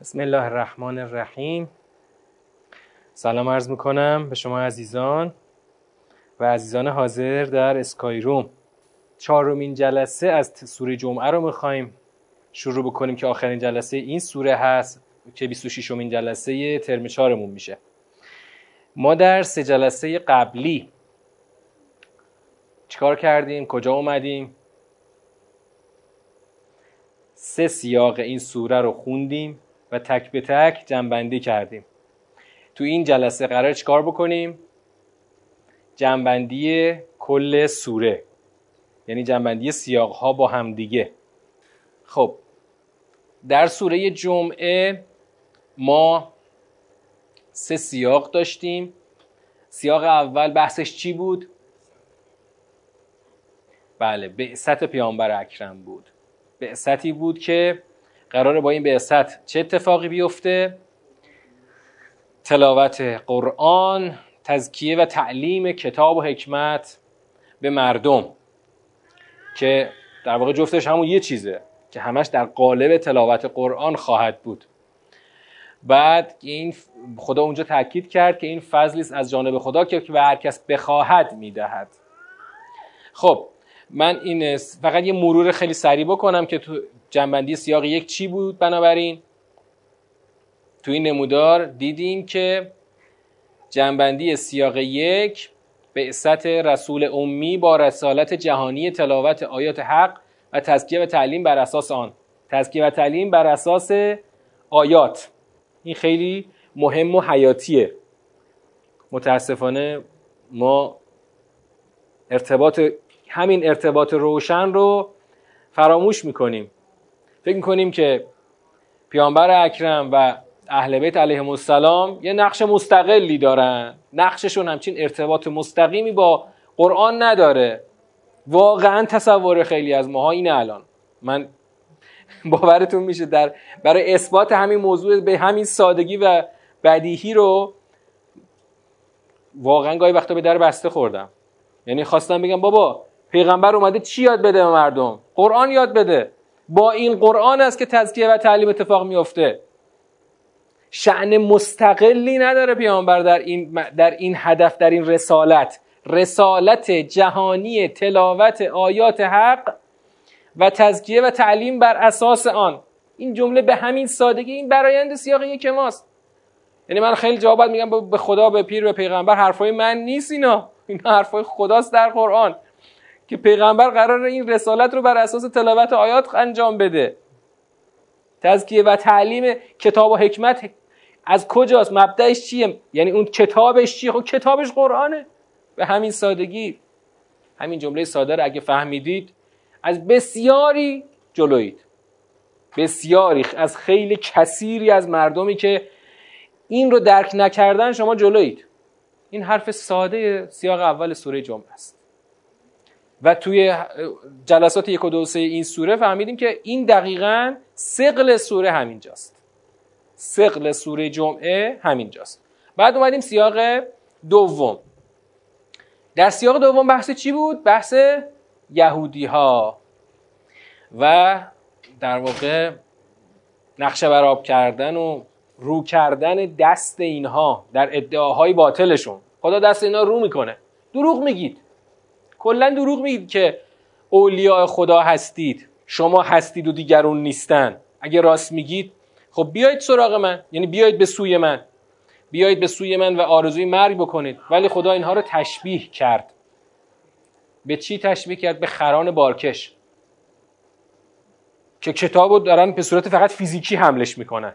بسم الله الرحمن الرحیم. سلام عرض می‌کنم به شما عزیزان و عزیزان حاضر در اسکایروم. چهارمین جلسه از سوره جمعه رو می‌خوایم شروع بکنیم که آخرین جلسه این سوره هست که 26 امین جلسه ترم چهارمون میشه. ما در سه جلسه قبلی چیکار کردیم؟ کجا اومدیم؟ سه سیاق این سوره رو خوندیم. و تک به تک جنبندی کردیم. تو این جلسه قرار چیکار بکنیم؟ جنبندی کل سوره. یعنی جنبندی سیاق ها با هم دیگه. خب در سوره جمعه ما سه سیاق داشتیم. سیاق اول بحثش چی بود؟ بله بعثت پیامبر اکرم بود. بعثتی بود که قراره با این بعثت چه اتفاقی بیفته؟ تلاوت قرآن تزکیه و تعلیم کتاب و حکمت به مردم که در واقع جفتش همون یه چیزه که همش در قالب تلاوت قرآن خواهد بود. بعد این خدا اونجا تاکید کرد که این فضلی از جانب خدا که به هر کس بخواهد می‌دهد. خب من این فقط یه مرور خیلی سریع بکنم که تو جنبندی سیاق یک چی بود بنابراین؟ تو این نمودار دیدیم که جنبندی سیاق یک بعثت رسول امی با رسالت جهانی تلاوت آیات حق و تزکیه و تعلیم بر اساس آن. تزکیه و تعلیم بر اساس آیات. این خیلی مهم و حیاتیه. متاسفانه ما ارتباط همین ارتباط روشن رو فراموش می‌کنیم. فکر می‌کنیم که پیامبر اکرم و اهل بیت علیهم السلام یه نقش مستقلی دارن. نقششون همچین ارتباط مستقیمی با قرآن نداره. واقعا تصور خیلی از ماها اینه الان. من باورتون میشه در برای اثبات همین موضوع به همین سادگی و بدیهی رو واقعا گاهی وقتا به در بسته خوردم. یعنی خواستم بگم بابا پیغمبر اومده چی یاد بده به مردم؟ قرآن یاد بده. با این قرآن است که تزکیه و تعلیم اتفاق میفته شعن مستقلی نداره پیامبر در این در این هدف در این رسالت. رسالت جهانی تلاوت آیات حق و تزکیه و تعلیم بر اساس آن. این جمله به همین سادگی این برایند سیاق یک ماست. یعنی من خیلی جوابت میگم به خدا به پیر به پیغمبر حرفای من نیست اینا. این حرفای خداست در قرآن. که پیغمبر قرار این رسالت رو بر اساس تلاوت آیات انجام بده. تزکیه و تعلیم کتاب و حکمت از کجاست؟ مبدعش چیه؟ یعنی اون کتابش چیه؟ خب کتابش قرآنه. به همین سادگی. همین جمله ساده رو اگه فهمیدید از بسیاری جلویید. بسیاری از خیلی کثیری از مردمی که این رو درک نکردن شما جلویید. این حرف ساده سیاق اول سوره جمعه است. و توی جلسات یک و دو سه این سوره فهمیدیم که این دقیقا سقل سوره همینجاست. سقل سوره جمعه همینجاست. بعد اومدیم سیاق دوم. در سیاق دوم بحث چی بود؟ بحث یهودی ها و در واقع نقشه براب کردن و رو کردن دست اینها در ادعاهای باطلشون. خدا دست اینا رو می‌کنه. دروغ میگید. کلا دروغ میگید که اولیاء خدا هستید. شما هستید و دیگرون نیستن. اگه راست میگید خب بیایید سراغ من. یعنی بیایید به سوی من. بیایید به سوی من و آرزوی مرگ بکنید. ولی خدا اینها رو تشبیه کرد. به چی تشبیه کرد؟ به خران بارکش. که کتاب رو دارن به صورت فقط فیزیکی حملش می‌کنن.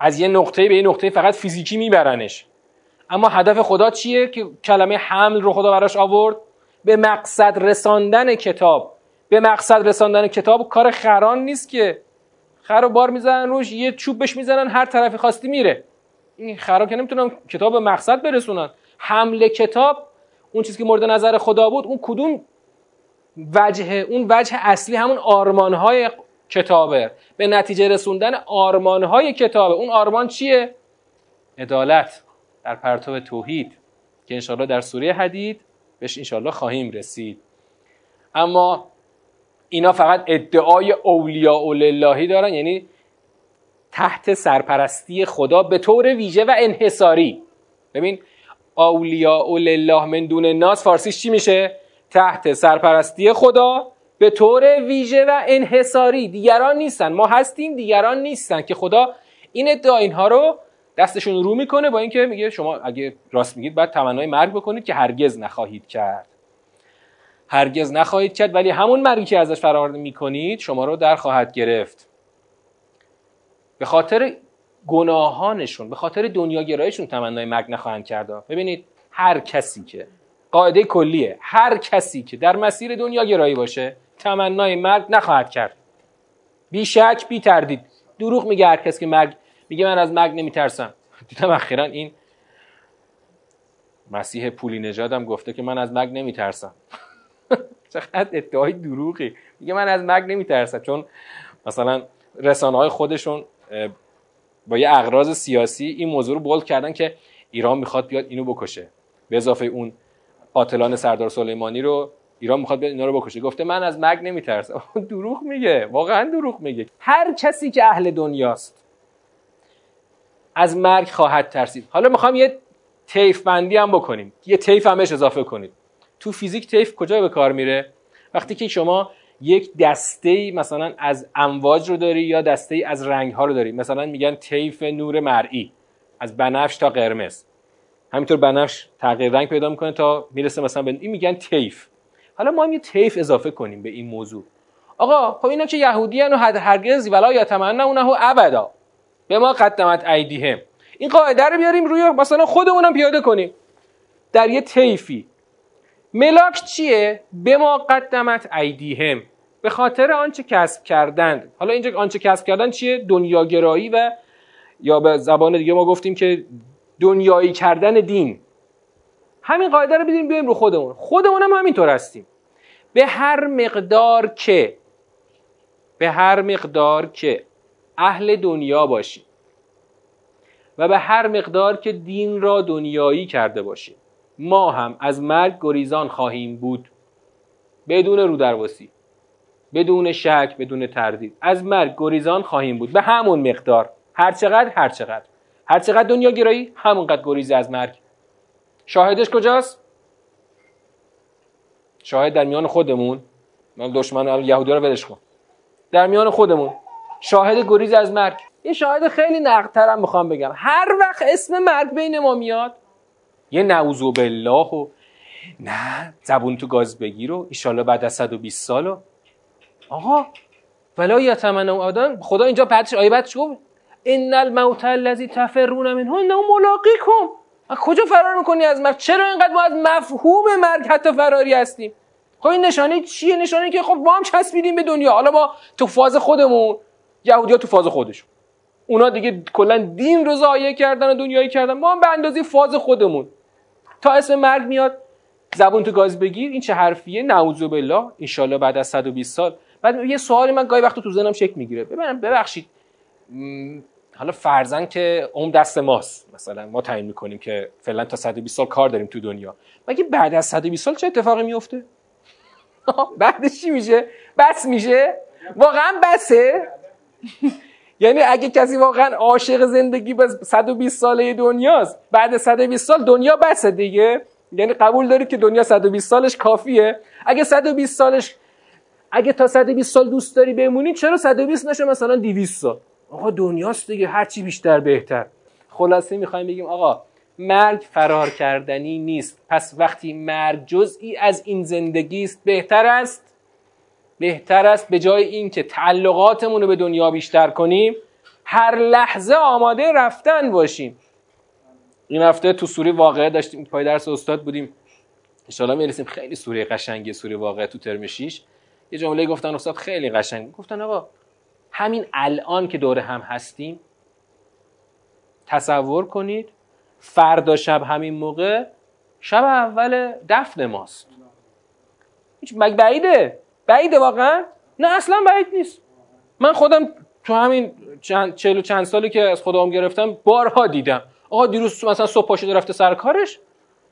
از یه نقطه به یه نقطه فقط فیزیکی میبرنش. اما هدف خدا چیه که کلمه حمل رو خدا براش آورد؟ به مقصد رساندن کتاب. به مقصد رساندن کتاب کار خران نیست که. خر بار می‌زنن روش یه چوب بهش می‌زنن هر طرفی خواستی میره. این خرا که نمی‌تونن کتاب به مقصد برسونن. حمله کتاب اون چیزی که مورد نظر خدا بود اون کدوم وجه اون وجه اصلی همون آرمانهای کتابه. به نتیجه رسوندن آرمانهای کتابه. اون آرمان چیه؟ عدالت. در پرتو توحید. که انشاءالله در سوره حدید بهش انشاءالله خواهیم رسید. اما اینا فقط ادعای اولیاء اللهی دارن یعنی تحت سرپرستی خدا به طور ویژه و انحصاری. ببین اولیاء لله من دون ناس فارسیش چی میشه؟ تحت سرپرستی خدا به طور ویژه و انحصاری. دیگران نیستن. ما هستیم دیگران نیستن. که خدا این ادعا اینها رو دستشون رو می‌کنه با اینکه میگه شما اگه راست میگید باید تمنای مرگ بکنید که هرگز نخواهید کرد. هرگز نخواهید کرد ولی همون مرگی که ازش فرار می‌کنید شما رو در خواهد گرفت. به خاطر گناهانشون به خاطر دنیاگراییشون تمنای مرگ نخواهند کرد. ببینید هر کسی که قاعده کلیه هر کسی که در مسیر دنیاگرایی باشه تمنای مرگ نخواهد کرد. بی شک بی تردید دروغ میگه هر کسی که مرگ میگه من از مرگ نمیترسم. دیدم اخیرا این مسیح پولی نژادم گفته که من از مرگ نمیترسم. چقدر ادعای دروغی. میگه من از مرگ نمیترسم. چون مثلا رسانه های خودشون با یه اغراض سیاسی این موضوع رو بولد کردن که ایران می‌خواد بیاد اینو بکشه. به اضافه اون قاتلان سردار سلیمانی رو ایران می‌خواد بیاد اینا رو بکشه. گفته من از مرگ نمیترسم. دروغ میگه. واقعا دروغ میگه. هر کسی که اهل دنیاست از مرگ خواهد ترسید. حالا می‌خوام یه تیف بندی هم بکنیم. یه تیف هم بهش اضافه کنید. تو فیزیک تیف کجا به کار میره؟ وقتی که شما یک دسته مثلا از امواج رو داری یا دسته از رنگ ها رو داری. مثلا میگن تیف نور مرئی. از بنفش تا قرمز. همینطور بنفش تغییر رنگ پیدا می‌کنه تا می‌رسه مثلا به این میگن تیف حالا ما هم یه تیف اضافه کنیم به این موضوع. آقا خب اینا که یهودیان و هرگز ولا یتمنونه ابدا. به ما قدمت ایدیهم این قاعده رو بیاریم روی مثلا خودمونم پیاده کنیم. در یه تیفی ملاک چیه؟ به ما قدمت ایدیهم به خاطر آنچه کسب کردند حالا اینجا آنچه کسب کردن چیه؟ دنیاگرایی و یا به زبان دیگه ما گفتیم که دنیایی کردن دین. همین قاعده رو بدیم بیایم رو خودمون. خودمون هم همینطور هستیم. به هر مقدار که. به هر مقدار که. اهل دنیا باشیم و به هر مقدار که دین را دنیایی کرده باشیم. ما هم از مرگ گریزان خواهیم بود. بدون رودرواسی بدون شک بدون تردید. از مرگ گریزان خواهیم بود. به همون مقدار. هر چقدر هر چقدر. هر چقدر دنیا گرایی همونقدر گریزی از مرگ. شاهدش کجاست؟ شاهد در میان خودمون. من دشمن یهودی رو ولش کن. در میان خودمون. شاهد گریز از مرگ. یه شاهد خیلی نقدترم می‌خوام بگم. هر وقت اسم مرگ بین ما میاد یه نعوذ بالله و نه زبون تو گاز بگیر و ایشالله بعد از 120 سال و آقا ولا یتمنوا آدم. خدا اینجا بعدش آیه بعدش گفت ان الموت الذی تفرون منه انه ملاقیکم. کجا فرار می‌کنی از مرگ؟ چرا اینقدر ما از مفهوم مرگ حتی فراری هستیم؟ خب این نشانه چیه؟ نشانه که خب ما هم چسبیدیم به دنیا. حالا ما تو فاز خودمون یهودیا تو فاز خودشون. اونا دیگه کلا دین رو ضایع کردن و دنیایی کردن. ما هم به اندازه فاز خودمون. تا اسم مرگ میاد زبون تو گاز بگیر این چه حرفیه؟ نعوذ بالله. ان بعد از 120 سال. بعد یه سوالی من گاهی وقت تو ذهنم شک می‌گیره. ببینم ببخشید. حالا فرزن که اون دست ماست. مثلا ما تعیین می‌کنیم که فعلا تا 120 سال کار داریم تو دنیا. مگه بعد از 120 سال چه اتفاقی میفته بعدش چی میشه؟ بس میشه؟ واقعا بسه؟ یعنی اگه کسی واقعا عاشق زندگی به 120 ساله دنیاست بعد 120 سال دنیا بسه دیگه. یعنی قبول دارید که دنیا 120 سالش کافیه. اگه 120 سالش اگه تا 120 سال دوست داری بمونی چرا 120 نشه مثلا 200 سال؟ آقا دنیاست دیگه هرچی بیشتر بهتر. خلاصه می‌خوایم بگیم آقا مرگ فرار کردنی نیست. پس وقتی مرگ جزئی از این زندگی است بهتر است؟ بهتر است به جای اینکه تعلقاتمون رو به دنیا بیشتر کنیم هر لحظه آماده رفتن باشیم. این هفته تو سوری واقعه داشتیم پای درس استاد بودیم. ان می‌رسیم. خیلی سوره قشنگی سوره واقعه تو ترم 6 یه جمله گفتن استاد خیلی قشنگ. گفتن آقا همین الان که دور هم هستیم تصور کنید فردا شب همین موقع شب اول دفن ماست. هیچ مگ بعیده؟ بعیده واقعا؟ نه اصلا بعید نیست. من خودم تو همین چند چهل و چند سالی که از خودم گرفتم بارها دیدم. آقا دیروز مثلا صبح پاشده رفته سر کارش؟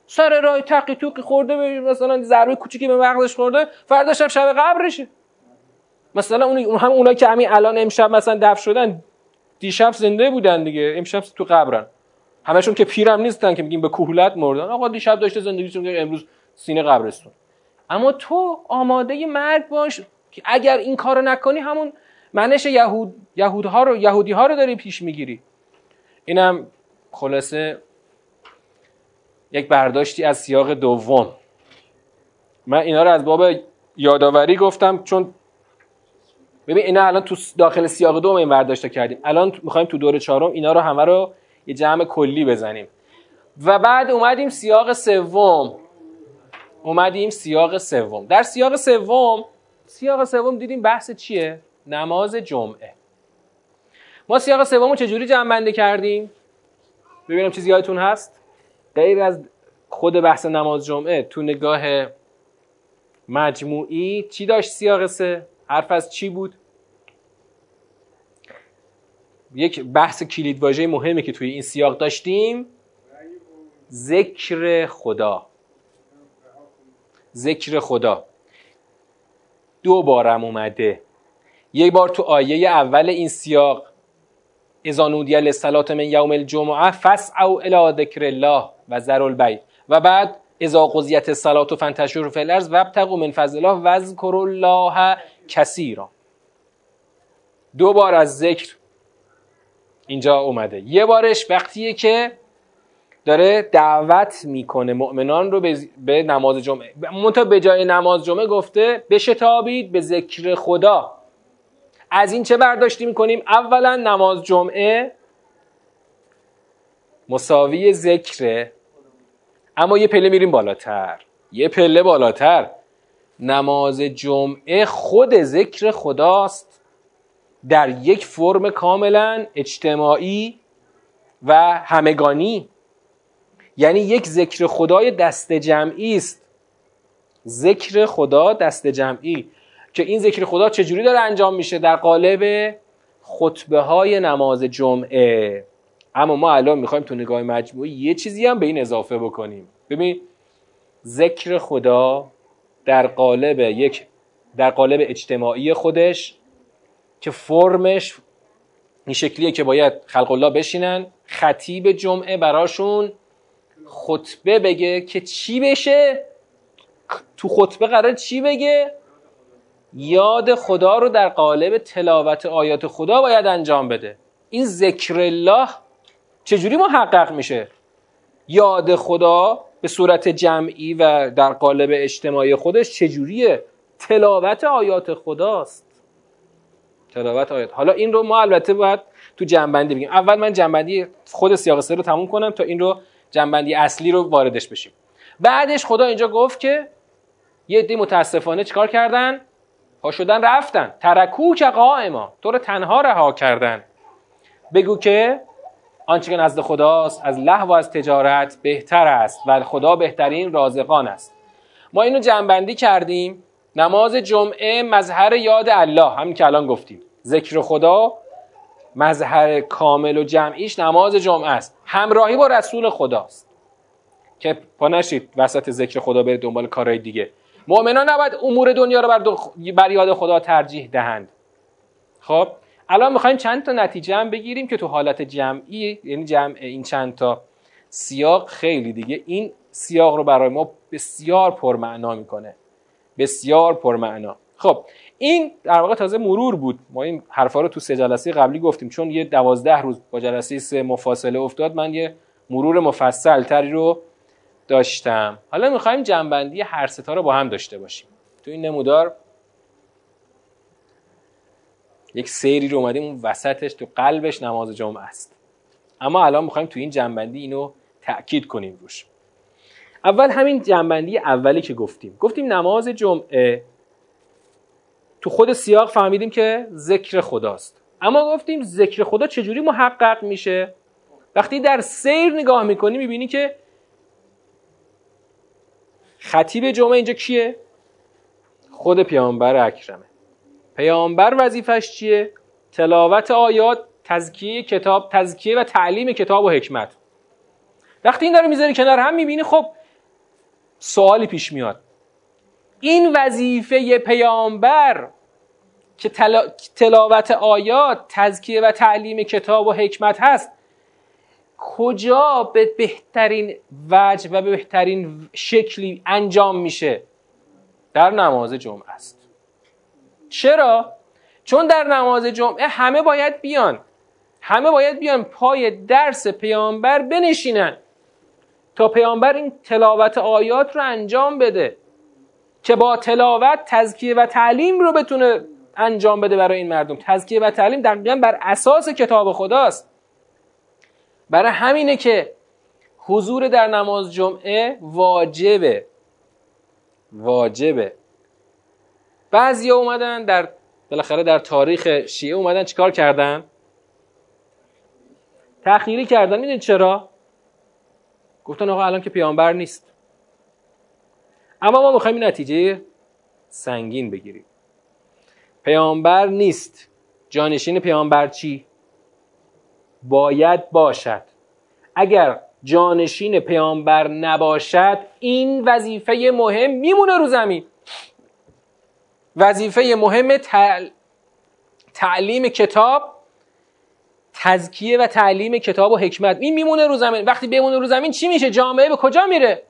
سر راه تقی توقی خورده مثلا ضربه کوچیکی به مغزش خورده فردا شب شب قبرشه. مثلا اون هم اونایی که همین الان امشب مثلا دفن شدن دیشب زنده بودن دیگه امشب تو قبرن. همشون که پیرم نیستن که میگیم به کهولت مردن. آقا دیشب داشته زندگیشون امروز سینه قبرستون. اما تو آماده مرگ باش که اگر این کارو نکنی همون منش یهود یهودها رو یهودی ها رو داری پیش می‌گیری. اینم خلاصه یک برداشتی از سیاق دوم. من اینا رو از باب یادآوری گفتم چون ببین اینا الان تو داخل سیاق دوم این برداشت کردیم. الان می‌خوایم تو دور چهارم اینا رو همه رو یه جمع کلی بزنیم. و بعد اومدیم سیاق سوم. اومدیم سیاق سوم. در سیاق سوم سیاق سوم دیدیم بحث چیه؟ نماز جمعه. ما سیاق سوم رو چجوری جمع بندی کردیم؟ ببینم چیزی یادتون هست؟ غیر از خود بحث نماز جمعه تو نگاه مجموعی چی داشت سیاق سه؟ حرف از چی بود؟ یک بحث کلید واژه مهمی که توی این سیاق داشتیم ذکر خدا. ذکر خدا. دو بارم اومده. یک بار تو آیه اول این سیاق اذا نودی للصلاه من یوم الجمعه فاسعوا الى ذکر الله و ذر البیع. و بعد اذا قضیت الصلاه فانتشروا فی الارض وابتغوا من فضل الله واذکروا الله کثیرا. دو بار از ذکر اینجا اومده. یه بارش وقتیه که داره دعوت می‌کنه مؤمنان رو به نماز جمعه. منتها به جای نماز جمعه گفته بشتابید به ذکر خدا. از این چه برداشتی می‌کنیم؟ اولا نماز جمعه مساوی ذکره. اما یه پله میریم بالاتر. یه پله بالاتر. نماز جمعه خود ذکر خداست. در یک فرم کاملا اجتماعی و همگانی. یعنی یک ذکر خدای دست جمعی است. ذکر خدا دست جمعی. که این ذکر خدا چجوری داره انجام میشه؟ در قالب خطبه های نماز جمعه. اما ما الان می‌خوایم تو نگاه مجموعی یه چیزی هم به این اضافه بکنیم. ببین ذکر خدا در قالب یک در قالب اجتماعی خودش که فرمش این شکلیه که باید خلق الله بشینن خطیب جمعه براشون خطبه بگه که چی بشه؟ تو خطبه قرار چی بگه؟ یاد خدا رو در قالب تلاوت آیات خدا باید انجام بده. این ذکر الله چجوری محقق میشه؟ یاد خدا به صورت جمعی و در قالب اجتماعی خودش چجوریه؟ تلاوت آیات خداست. تلاوت آیات. حالا این رو ما البته باید تو جنبندی بگیم. اول من جنبندی خود سیاق سه رو تموم کنم تا این رو جنبندی اصلی رو واردش بشیم. بعدش خدا اینجا گفت که یه عده متاسفانه چیکار کردن؟ ها شدن رفتن. ترکو که قائما. تو رو تنها رها کردن. بگو که آنچه که نزد خداست از لحو و از تجارت بهتر است و خدا بهترین رازقان است. ما اینو جنبندی کردیم. نماز جمعه مظهر یاد الله همین که الان گفتیم. ذکر خدا مظهر کامل و جمعیش نماز جمعه است. همراهی با رسول خداست. که پا نشید وسط ذکر خدا برید دنبال کارهای دیگه. مؤمنان نباید امور دنیا رو بر, بر یاد خدا ترجیح دهند. خب الان می‌خوایم چند تا نتیجه هم بگیریم که تو حالت جمعی یعنی جمع این چند تا سیاق خیلی دیگه این سیاق رو برای ما بسیار پرمعنا می‌کنه. بسیار پرمعنا. خب این در واقع تازه مرور بود. ما این حرفا رو تو سه جلسه قبلی گفتیم. چون یه دوازده روز با جلسه سه مفاصله افتاد من یه مرور مفصل تری رو داشتم. حالا می‌خوایم جنبندی هر ستا رو با هم داشته باشیم. تو این نمودار یک سیری رو اومدیم اون وسطش تو قلبش نماز جمعه است. اما الان می‌خوایم تو این جنبندی اینو تأکید کنیم روش. اول همین جنبندی اولی که گفتیم. گفتیم نماز جمعه تو خود سیاق فهمیدیم که ذکر خداست. اما گفتیم ذکر خدا چجوری محقق میشه؟ وقتی در سیر نگاه می‌کنی می‌بینی که خطیب جمعه اینجا کیه؟ خود پیامبر اکرمه. پیامبر وظیفش چیه؟ تلاوت آیات تزکیه کتاب تزکیه و تعلیم کتاب و حکمت. وقتی این داره می‌ذاری کنار هم می‌بینی خب سوالی پیش میاد. این وظیفه پیامبر که تلاوت آیات تزکیه و تعلیم کتاب و حکمت هست کجا به بهترین وجه و به بهترین شکلی انجام میشه؟ در نماز جمعه است. چرا؟ چون در نماز جمعه همه باید بیان. همه باید بیان پای درس پیامبر بنشینن تا پیامبر این تلاوت آیات رو انجام بده. که با تلاوت تزکیه و تعلیم رو بتونه انجام بده برای این مردم. تزکیه و تعلیم دقیقا بر اساس کتاب خداست. برای همینه که حضور در نماز جمعه واجبه. واجبه. بعضی اومدن در بالاخره در تاریخ شیعه اومدن چیکار کردن؟ تأخیری کردن. می‌دونید چرا؟ گفتن آقا الان که پیامبر نیست. اما ما می‌خوایم نتیجه سنگین بگیریم. پیامبر نیست. جانشین پیامبر چی؟ باید باشد. اگر جانشین پیامبر نباشد این وظیفه مهم میمونه رو زمین. وظیفه مهم تعلیم کتاب تزکیه و تعلیم کتاب و حکمت. این میمونه رو زمین. وقتی بمونه رو زمین چی میشه؟ جامعه به کجا میره؟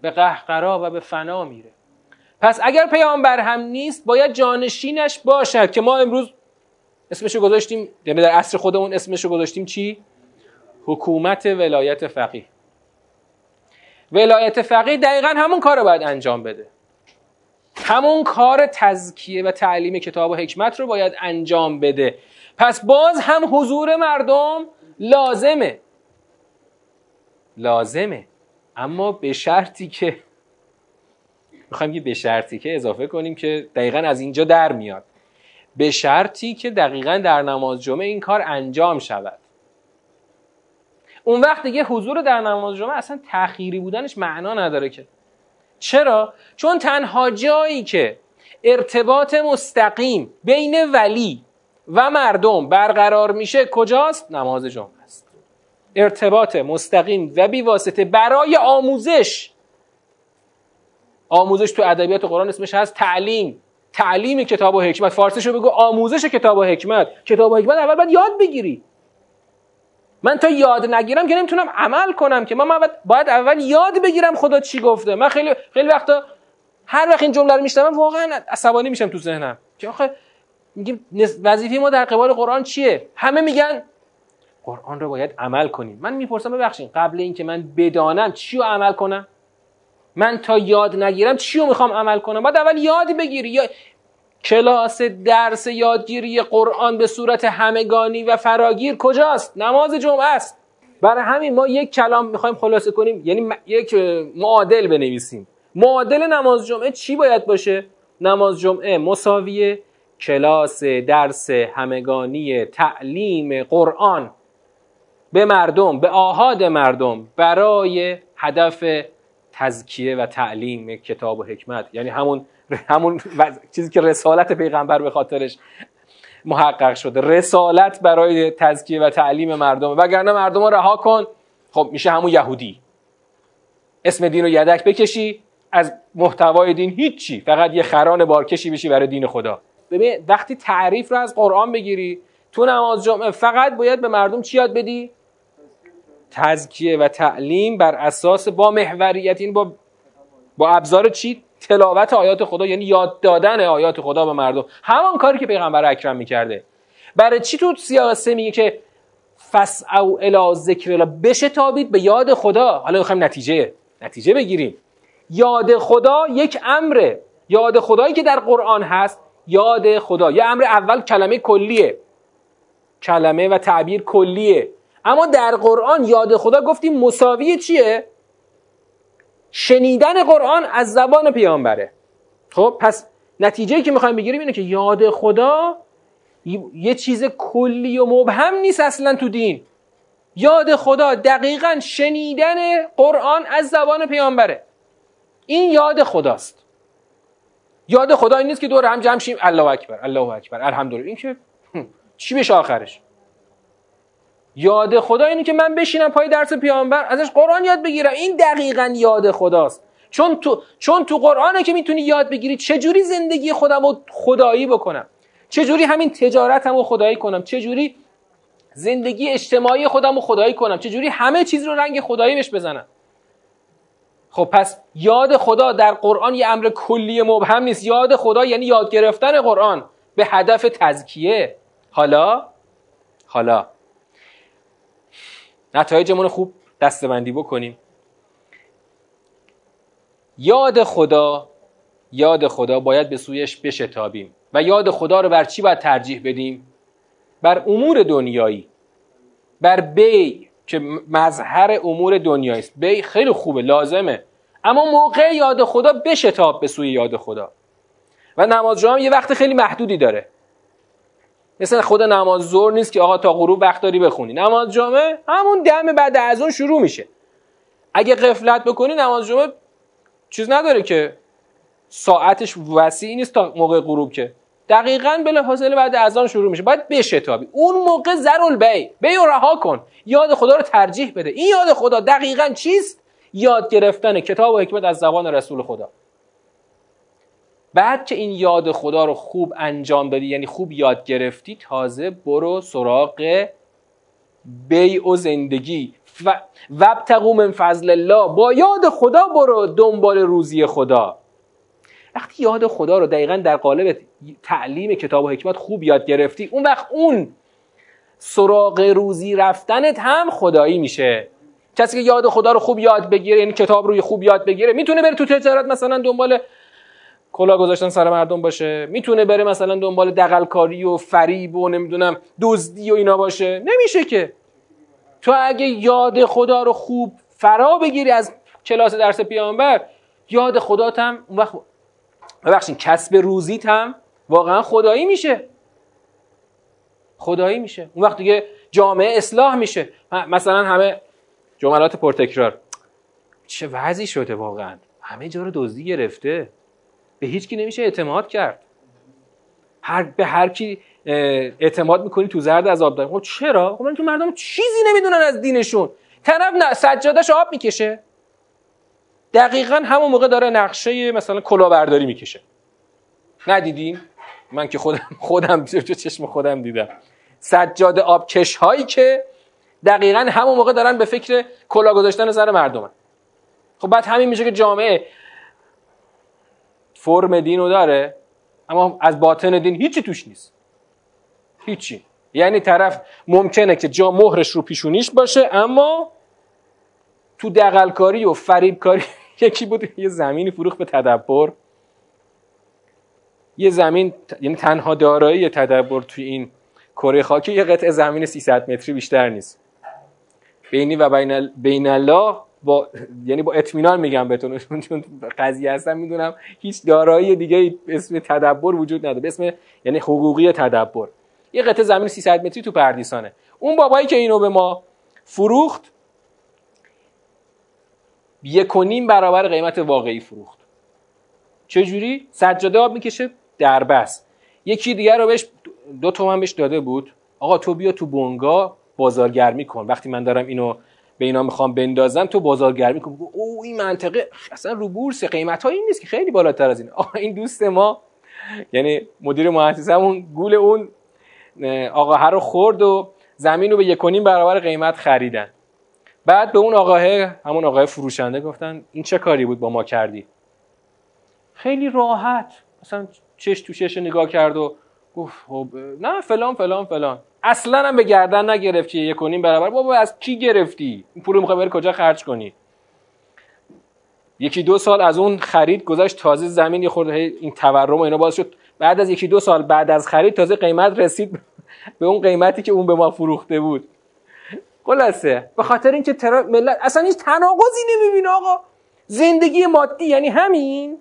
به قهقرا و به فنا میره. پس اگر پیامبر هم نیست باید جانشینش باشد که ما امروز اسمشو گذاشتیم یعنی در عصر خودمون اسمشو گذاشتیم چی؟ حکومت ولایت فقیه. ولایت فقیه دقیقا همون کار رو باید انجام بده. همون کار تزکیه و تعلیم کتاب و حکمت رو باید انجام بده. پس باز هم حضور مردم لازمه. لازمه. اما به شرطی که می‌خوایم که به شرطی که اضافه کنیم که دقیقا از اینجا در میاد به شرطی که دقیقا در نماز جمعه این کار انجام شود اون وقت دیگه حضور در نماز جمعه اصلا تأخیری بودنش معنا نداره که چرا؟ چون تنها جایی که ارتباط مستقیم بین ولی و مردم برقرار میشه کجاست؟ نماز جمعه ارتباط مستقیم و بیواسطه برای آموزش. آموزش تو ادبیات قرآن اسمش هست تعلیم. تعلیم کتاب و حکمت. فارسیشو بگو آموزش کتاب و حکمت. کتاب و حکمت اول باید یاد بگیری. من تا یاد نگیرم که نمی‌تونم عمل کنم که. من باید اول یاد بگیرم خدا چی گفته. من خیلی خیلی وقتا هر وقت این جمله رو میشنوم واقعا عصبانی میشم تو ذهنم. که آخه میگیم وظیفه ما در قبال قرآن چیه؟ همه میگن قرآن رو باید عمل کنیم. من می‌پرسم ببخشید قبل اینکه من بدانم چی رو عمل کنم؟ من تا یاد نگیرم چی رو می‌خوام عمل کنم؟ باید اول یاد بگیری. یا کلاس درس یادگیری قرآن به صورت همگانی و فراگیر کجاست؟ نماز جمعه است. برای همین ما یک کلام می‌خوایم خلاصه کنیم. یعنی یک معادل بنویسیم. معادل نماز جمعه چی باید باشه؟ نماز جمعه مساویه کلاس درس همگانی تعلیم قرآن. به مردم به آهاد مردم برای هدف تزکیه و تعلیم کتاب و حکمت. یعنی همون همون چیزی که رسالت پیغمبر به خاطرش محقق شده. رسالت برای تزکیه و تعلیم مردم. وگرنه مردم رو رها کن. خب میشه همون یهودی. اسم دین رو یدک بکشی از محتوای دین هیچی. فقط یه خران بارکشی بشی برای دین خدا. ببین وقتی تعریف رو از قرآن بگیری تو نماز جمعه فقط باید به مردم چی یاد بدی؟ تزکیه و تعلیم بر اساس با محوریت این با با ابزار چی؟ تلاوت آیات خدا یعنی یاد دادن آیات خدا به مردم. همان کاری که پیغمبر اکرم می‌کرده. برای چی تو سیاق سه میگه که فس او الا ذکر الله؟ بشه تابید به یاد خدا. حالا می‌خوایم نتیجه نتیجه بگیریم. یاد خدا یک امره. یاد خدایی که در قرآن هست یاد خدا. یه امر اول کلمه کلیه. کلمه و تعبیر کلیه. اما در قرآن یاد خدا گفتیم مساوی چیه؟ شنیدن قرآن از زبان پیامبره. خب پس نتیجه که می‌خوایم بگیریم اینه که یاد خدا یه چیز کلی و مبهم نیست اصلا تو دین. یاد خدا دقیقا شنیدن قرآن از زبان پیامبره. این یاد خداست. یاد خدا این نیست که دور هم جمع شیم. الله اکبر الله اکبر. الحمدلله. این که چی بشه آخرش؟ یاد خدا اینه که من بشینم پای درس پیامبر ازش قرآن یاد بگیرم. این دقیقا یاد خداست. چون تو چون تو قرآنه که می‌تونی یاد بگیری چجوری زندگی خودم رو خدایی بکنم. چجوری همین تجارتم رو خدایی کنم. چجوری زندگی اجتماعی خودم رو خدایی کنم. چجوری همه چیز رو رنگ خدایی بهش بزنم. خب پس یاد خدا در قرآن یه امر کلی مبهم نیست. یاد خدا یعنی یاد گرفتن قرآن. به هدف تزکیه. حالا؟ حالا. نتایجمون خوب دستبندی بکنیم. یاد خدا یاد خدا باید به سویش بشتابیم و یاد خدا رو بر چی باید ترجیح بدیم؟ بر امور دنیایی. بر بی که مظهر امور دنیایی است. بی خیلی خوبه لازمه. اما موقع یاد خدا بشتاب به سوی یاد خدا. و نماز جمعه یه وقت خیلی محدودی داره. مثل خود نماز زور نیست که آقا تا غروب وقت داری بخونی. نماز جمعه همون دم بعد از اون شروع میشه. اگه قفلت بکنی نماز جمعه چیز نداره که ساعتش وسیع نیست تا موقع غروب که. دقیقا بلا فاصله بعد از آن شروع میشه. باید بشتابی. اون موقع زرال بی بی و رها کن. یاد خدا رو ترجیح بده. این یاد خدا دقیقا چیست؟ یاد گرفتن کتاب و حکمت از زبان رسول خدا. بعد که این یاد خدا رو خوب انجام دادی یعنی خوب یاد گرفتی تازه برو سراغ بیع و زندگی. و وبتقو من فضل الله. با یاد خدا برو دنبال روزی خدا. وقتی یاد خدا رو دقیقا در قالب تعلیم کتاب و حکمت خوب یاد گرفتی اون وقت اون سراغ روزی رفتنت هم خدایی میشه. کسی که یاد خدا رو خوب یاد بگیره یعنی کتاب روی خوب یاد بگیره می‌تونه بره تو تجارت مثلا دنبال کلا گذاشتن سر مردم باشه. می‌تونه بره مثلا دنبال دقلکاری و فریب و نمی‌دونم دزدی و اینا باشه. نمیشه که. تو اگه یاد خدا رو خوب فرا بگیری از کلاس درس پیامبر یاد خدات هم اون وقت ببخشید کسب روزیت هم واقعا خدایی میشه. خدایی میشه. اون وقت دیگه جامعه اصلاح میشه. مثلا همه جملات پرتکرار. چه وضعی شده واقعا؟ همه جا رو دزدی گرفته. به هیچ کی نمیشه اعتماد کرد. هر به هر کی اعتماد می‌کنی تو زرد از آب خب چرا؟ خب تو مردم چیزی نمی‌دونن از دینشون. طرف نه سجادش آب می‌کشه. دقیقا همون موقع داره نقشه مثلا کلاهبرداری می‌کشه. ندیدین من که خودم خودم چشم خودم دیدم. سجاد آبکش هایی که دقیقا همون موقع دارن به فکر کلاه گذاشتن سر مردم خب بعد همین میشه که جامعه فرم دین رو داره اما از باطن دین هیچی توش نیست. هیچی. یعنی طرف ممکنه که جا مهرش رو پیشونیش باشه اما تو دقلکاری و فریبکاری یکی بود یه زمینی فروخ به تدبر. یه زمین یعنی تنها دارایی تدبر توی این کره خاکی یه قطعه زمین 300 متری بیشتر نیست. بینی و بین, بین الله با یعنی با اطمینان میگم بهتون چون قضیه هستم می‌دونم هیچ دارایی دیگه اسم تدبر وجود نداره. اسم یعنی حقوقی تدبر. یه قطعه زمین 300 متری تو پردیسانه. اون بابایی که اینو به ما فروخت یک و برابر قیمت واقعی فروخت. چجوری؟ سجاده آب می‌کشه بس. یکی دیگر رو بهش دو تومن بهش داده بود. آقا تو بیا تو بونگا بازارگرمی کن. وقتی من دارم اینو به اینا می‌خوام بندازم تو بازارگرمی کن. او این منطقه اصلا رو بورس قیمت این نیست که خیلی بالاتر از این. آقا این دوست ما یعنی مدیر مؤسسمون گول اون آقا رو خورد و زمین رو به یکونیم برابر قیمت خریدن. بعد به اون آقاه همون آقای فروشنده گفتن این چه کاری بود با ما کردی؟ خیلی راحت مثلا چش تو چش نگاه کرد و گفت خب نه فلان فلان فلان. اصلا هم به گردن نگرفت که یک کنیم برابر. بابا از کی گرفتی؟ این پول می‌خوای بری کجا خرج کنی؟ یکی دو سال از اون خرید گذاشت تازه زمین یه خورده این تورم و اینا باز شد. بعد از یکی دو سال بعد از خرید تازه قیمت رسید به اون قیمتی که اون به ما فروخته بود. خلاصه. به خاطر اینکه ترا... ملت اصلا هیچ تناقضی نمی‌بینه آقا. زندگی مادی یعنی همین.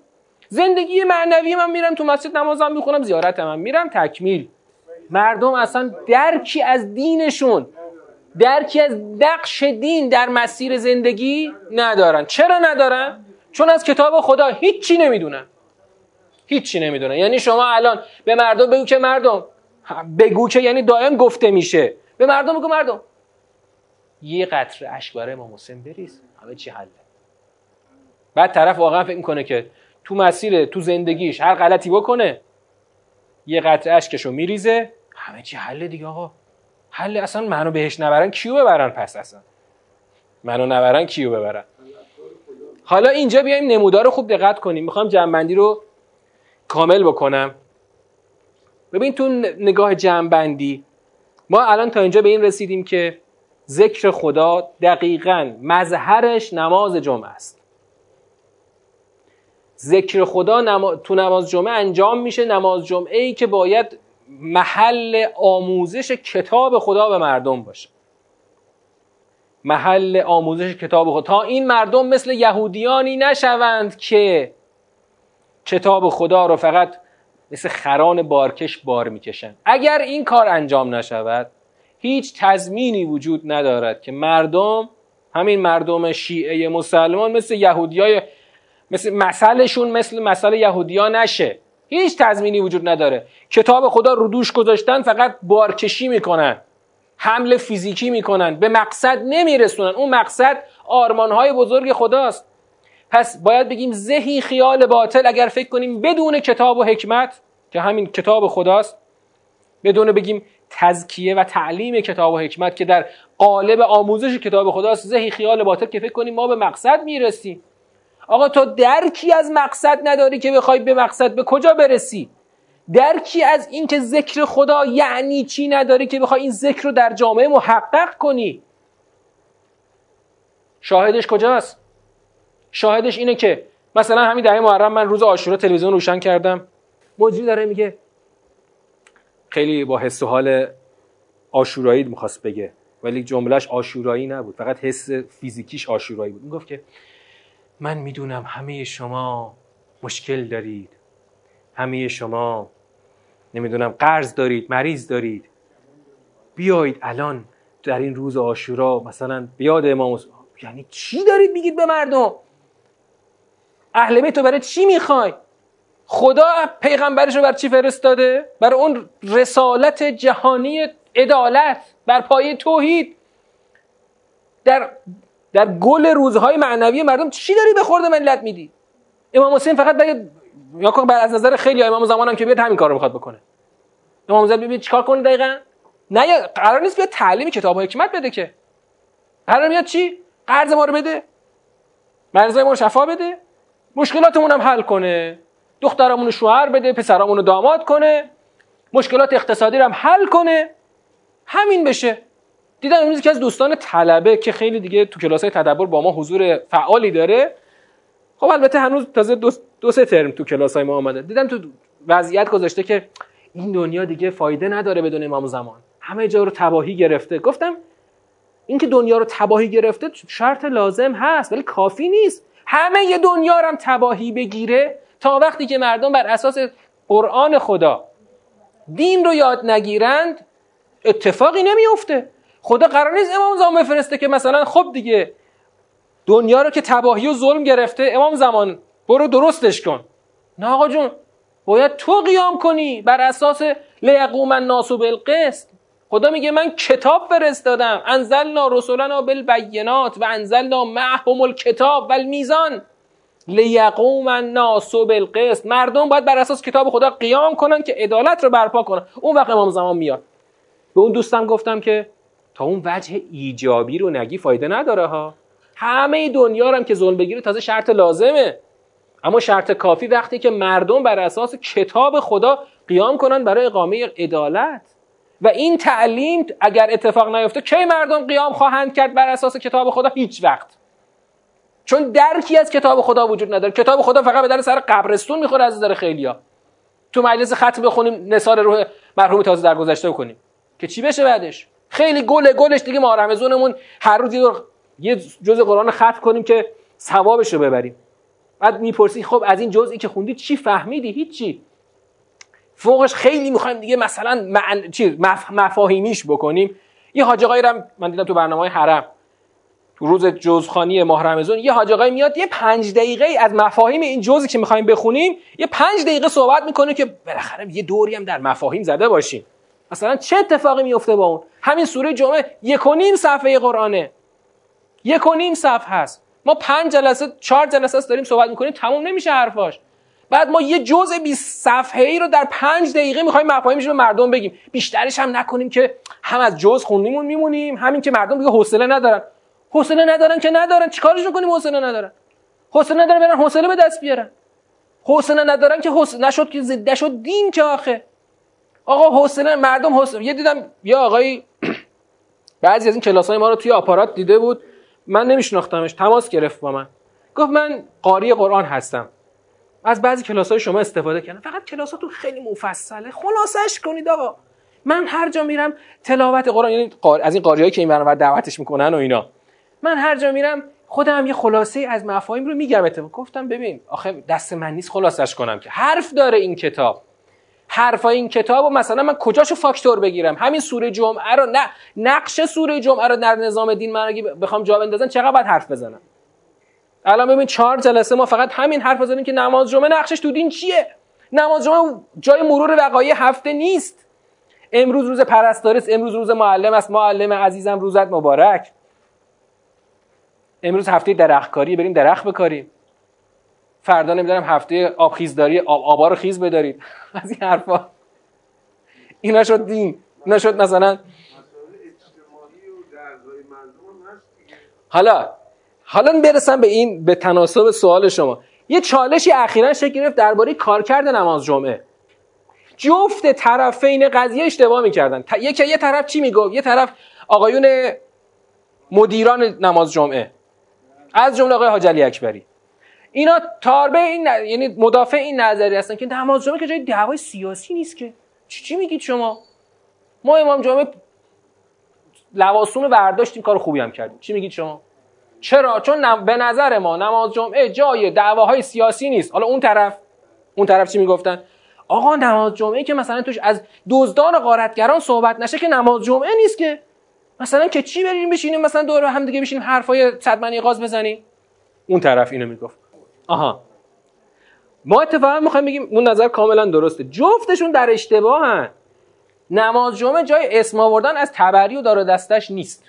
زندگی معنوی من میرم تو مسجد نمازم می‌خونم زیارت من میرم تکمیل. مردم اصلا درکی از دینشون درکی از نقش دین در مسیر زندگی ندارن. چرا ندارن؟ چون از کتاب خدا هیچی نمی‌دونن. هیچی نمی‌دونن. یعنی شما الان به مردم بگو که مردم بگو که یعنی دائم گفته میشه. به مردم بگو مردم. یه قطره اشک برای امام حسین بریز. همه چی حله. بعد طرف واقعا فکر می‌کنه که تو مسیر تو زندگیش هر غلطی بکنه یه قطره اشکشو میریزه. همه چی حل دیگه آقا. حل اصلا منو بهش نبرن کیو ببرن پس اصلا؟ منو نبرن کیو ببرن؟ حالا اینجا بیایم نمودار رو خوب دقت کنیم. می‌خوام جنبندی رو کامل بکنم. ببین تو نگاه جنبندی ما الان تا اینجا به این رسیدیم که ذکر خدا دقیقا مظهرش نماز جمعه است. ذکر خدا تو نماز جمعه انجام میشه نماز جمعه ای که باید محل آموزش کتاب خدا به مردم باشه. محل آموزش کتاب خدا. تا این مردم مثل یهودیانی نشوند که کتاب خدا رو فقط مثل خران بارکش بار می‌کشن اگر این کار انجام نشود هیچ تضمینی وجود ندارد که مردم همین مردم شیعه مسلمان مثل یهودیای مثل مثلشون مثل مثل یهودیا نشه. هیچ تضمینی وجود نداره. کتاب خدا رو دوش گذاشتن فقط بارکشی می‌کنن. حمله فیزیکی می‌کنن. به مقصد نمیرسونن. اون مقصد آرمانهای بزرگ خداست. پس باید بگیم ذهی خیال باطل اگر فکر کنیم بدون کتاب و حکمت که همین کتاب خداست بدون بگیم تزکیه و تعلیم کتاب و حکمت که در قالب آموزش کتاب خداست ذهی خیال باطل که فکر کنیم ما به مقصد می‌رسیم. آقا تو درکی از مقصد نداری که بخوای به مقصد به کجا برسی؟ درکی از اینکه ذکر خدا یعنی چی نداری که بخوای این ذکر رو در جامعه محقق کنی؟ شاهدش کجاست؟ شاهدش اینه که مثلا همین دهه محرم من روز آشورا تلویزیون روشن کردم. مجری داره میگه خیلی با حس و حال آشورایی می‌خواست بگه ولی جملهش آشورایی نبود فقط حس فیزیکیش آشورایی بود. می‌گفت که من می‌دونم همه شما مشکل دارید. همه شما نمی‌دونم قرض دارید مریض دارید. بیایید الان در این روز آشورا مثلا بیاد امام یعنی چی دارید میگید به مردم؟ اهل بیت برای چی می‌خوای؟ خدا پیغمبرش رو بر چی فرستاده؟ برای اون رسالت جهانی عدالت بر پایه توحید. در در گل روزهای معنوی مردم چی داری به خورده ملت میدی؟ امام حسین فقط بگه یا کن از نظر خیلی امام زمانم که بیاد همین کار رو می‌خواد بکنه. امام زمان بیاد چیکار کنه دقیقا؟ نه قرار نیست بیاد تعلیم کتاب و حکمت بده که. قرار میاد چی؟ قرض ما رو بده. مرزای ما رو شفا بده. مشکلاتمون هم حل کنه. دخترمون شوهر بده پسرامون داماد کنه. مشکلات اقتصادی رو هم حل کنه. همین بشه. دیدم امروز که از دوستان طلبه که خیلی دیگه تو کلاس های تدبر با ما حضور فعالی داره. خب البته هنوز تازه دو, دو سه ترم تو کلاس های ما آمده. دیدم تو وضعیت گذاشته که این دنیا دیگه فایده نداره بدون امام زمان. همه جا رو تباهی گرفته. گفتم اینکه دنیا رو تباهی گرفته شرط لازم هست ولی کافی نیست. همه دنیا رو هم تباهی بگیره تا وقتی که مردم بر اساس قرآن خدا دین رو یاد نگیرند اتفاقی نمیفته خدا قرار نیست امام زمان بفرسته که مثلا خب دیگه دنیا رو که تباهی و ظلم گرفته امام زمان برو درستش کن. نه آقا جون باید تو قیام کنی بر اساس لیقوم الناس بالقسط. خدا میگه من کتاب فرستادم. انزلنا رسولنا بالبینات و انزلنا معهم الکتاب و المیزان لیقوم الناس بالقسط. مردم باید بر اساس کتاب خدا قیام کنن که عدالت رو برپا کنن. اون وقت امام زمان میاد. به اون دوستم گفتم که اون وجه ایجابی رو نگی فایده نداره ها. همه دنیا هم که ظلم بگیره تازه شرط لازمه. اما شرط کافی وقتی که مردم بر اساس کتاب خدا قیام کنن برای اقامه عدالت. و این تعلیم اگر اتفاق نیفته کی مردم قیام خواهند کرد بر اساس کتاب خدا؟ هیچ وقت. چون درکی از کتاب خدا وجود نداره. کتاب خدا فقط به در سر قبرستون می‌خوره از نظر خیلیا تو مجلس ختم بخونیم نثار روح مرحوم تازه در گذشته کنیم که چی بشه بعدش؟ خیلی گل گلش دیگه ما رمزونمون هر روز یه جزء قرآن ختم کنیم که ثوابش رو ببریم. بعد می‌پرسی خب از این جزئی که خوندی چی فهمیدی؟ هیچی. فوقش خیلی می‌خوایم دیگه مثلا معن... چی؟ مف... مفاهیمیش بکنیم. یه حاج آقایی من دیدم تو برنامه حرم. تو روز جزخانی ماه رمضان یه حاج میاد یه پنج دقیقه از مفاهیم این جزئی که می‌خوایم بخونیم یه پنج دقیقه صحبت می‌کنه که بالاخره یه دوری هم در مفاهیم زده باشیم. مثلا چه اتفاقی میفته با اون؟ همین سوره جمعه یک و نیم صفحه قرآنه. یک و نیم صفحه هست. ما پنج جلسه چهار جلسه است داریم صحبت می‌کنیم تموم نمیشه حرفاش. بعد ما یه جزء 20 صفحه ای رو در پنج دقیقه می‌خوایم مفاهیمش به مردم بگیم. بیشترش هم نکنیم که هم از جز خوندیمون میمونیم همین که مردم دیگه حوصله ندارن. حوصله ندارن که ندارن. چیکارشون کنیم حوصله ندارن؟ حوصله ندارن برن حوصله به دست بیارن. حوصله ندارن که حوصله نشد که زده شد دین که آخه. آقا حوصله مردم حوصله. یه دیدم یه آقایی بعضی از این کلاس های ما رو توی آپارات دیده بود. من نمیشناختمش. تماس گرفت با من. گفت من قاری قرآن هستم. از بعضی کلاس های شما استفاده کردم. فقط کلاساتون خیلی مفصله. خلاصش کنید آقا. من هر جا میرم تلاوت قرآن یعنی از این قاریایی که این برنامه دعوتش می‌کنن و اینا. من هر جا میرم خودم یه خلاصه از مفاهیم رو میگم اتفاق. گفتم ببین آخه دست من نیست خلاصش کنم که. حرف داره این کتاب. حرفای این کتاب و مثلا من کجاشو فاکتور بگیرم؟ همین سوره جمعه رو نه نقش سوره جمعه رو در نظام دین من اگه بخوام جا بندازم چقدر باید حرف بزنم؟ الان ببین چهار جلسه ما فقط همین حرف زدیم که نماز جمعه نقشش تو دین چیه؟ نماز جمعه جای مرور وقایع هفته نیست. امروز روز پرستاری امروز روز معلم است. معلم عزیزم روزت مبارک. امروز هفته درختکاری بریم درخت بکاریم. فردا نمی‌دونم هفته آبخیزداری آب آبا رو خیز بدارید از این حرفا. اینا شد دین. اینا شد مثلا حالا حالا برسم به این به تناسب سوال شما. یه چالشی اخیرا شکل گرفت درباره کارکرد نماز جمعه. جفت طرفین قضیه اشتباه می‌کردن. یکی یه طرف چی می‌گفت؟ یه طرف آقایون مدیران نماز جمعه. از جمله آقای حاج اکبری. اینا تاربه این یعنی مدافع این نظری هستن که نماز جمعه که جای دعوای سیاسی نیست که. چی, میگید شما؟ ما امام جمعه لواسون برداشتیم کار خوبی هم کردیم. چی میگید شما؟ چرا؟ چون به نظر ما نماز جمعه جای دعواهای سیاسی نیست. حالا اون طرف اون طرف چی می‌گفتن؟ آقا نماز جمعه که مثلا توش از دزدان غارتگران صحبت نشه که نماز جمعه نیست که. مثلا که چی بریم بشینیم؟ مثلا دور هم دیگه بشینیم حرفای صدمنی غاز بزنیم؟ اون طرف اینو می‌گفت. آها. ما اتفاقا می‌خوایم بگیم اون نظر کاملا درسته. جفتشون در اشتباهن. نماز جمعه جای اسم آوردن از تبری و دار دستش نیست.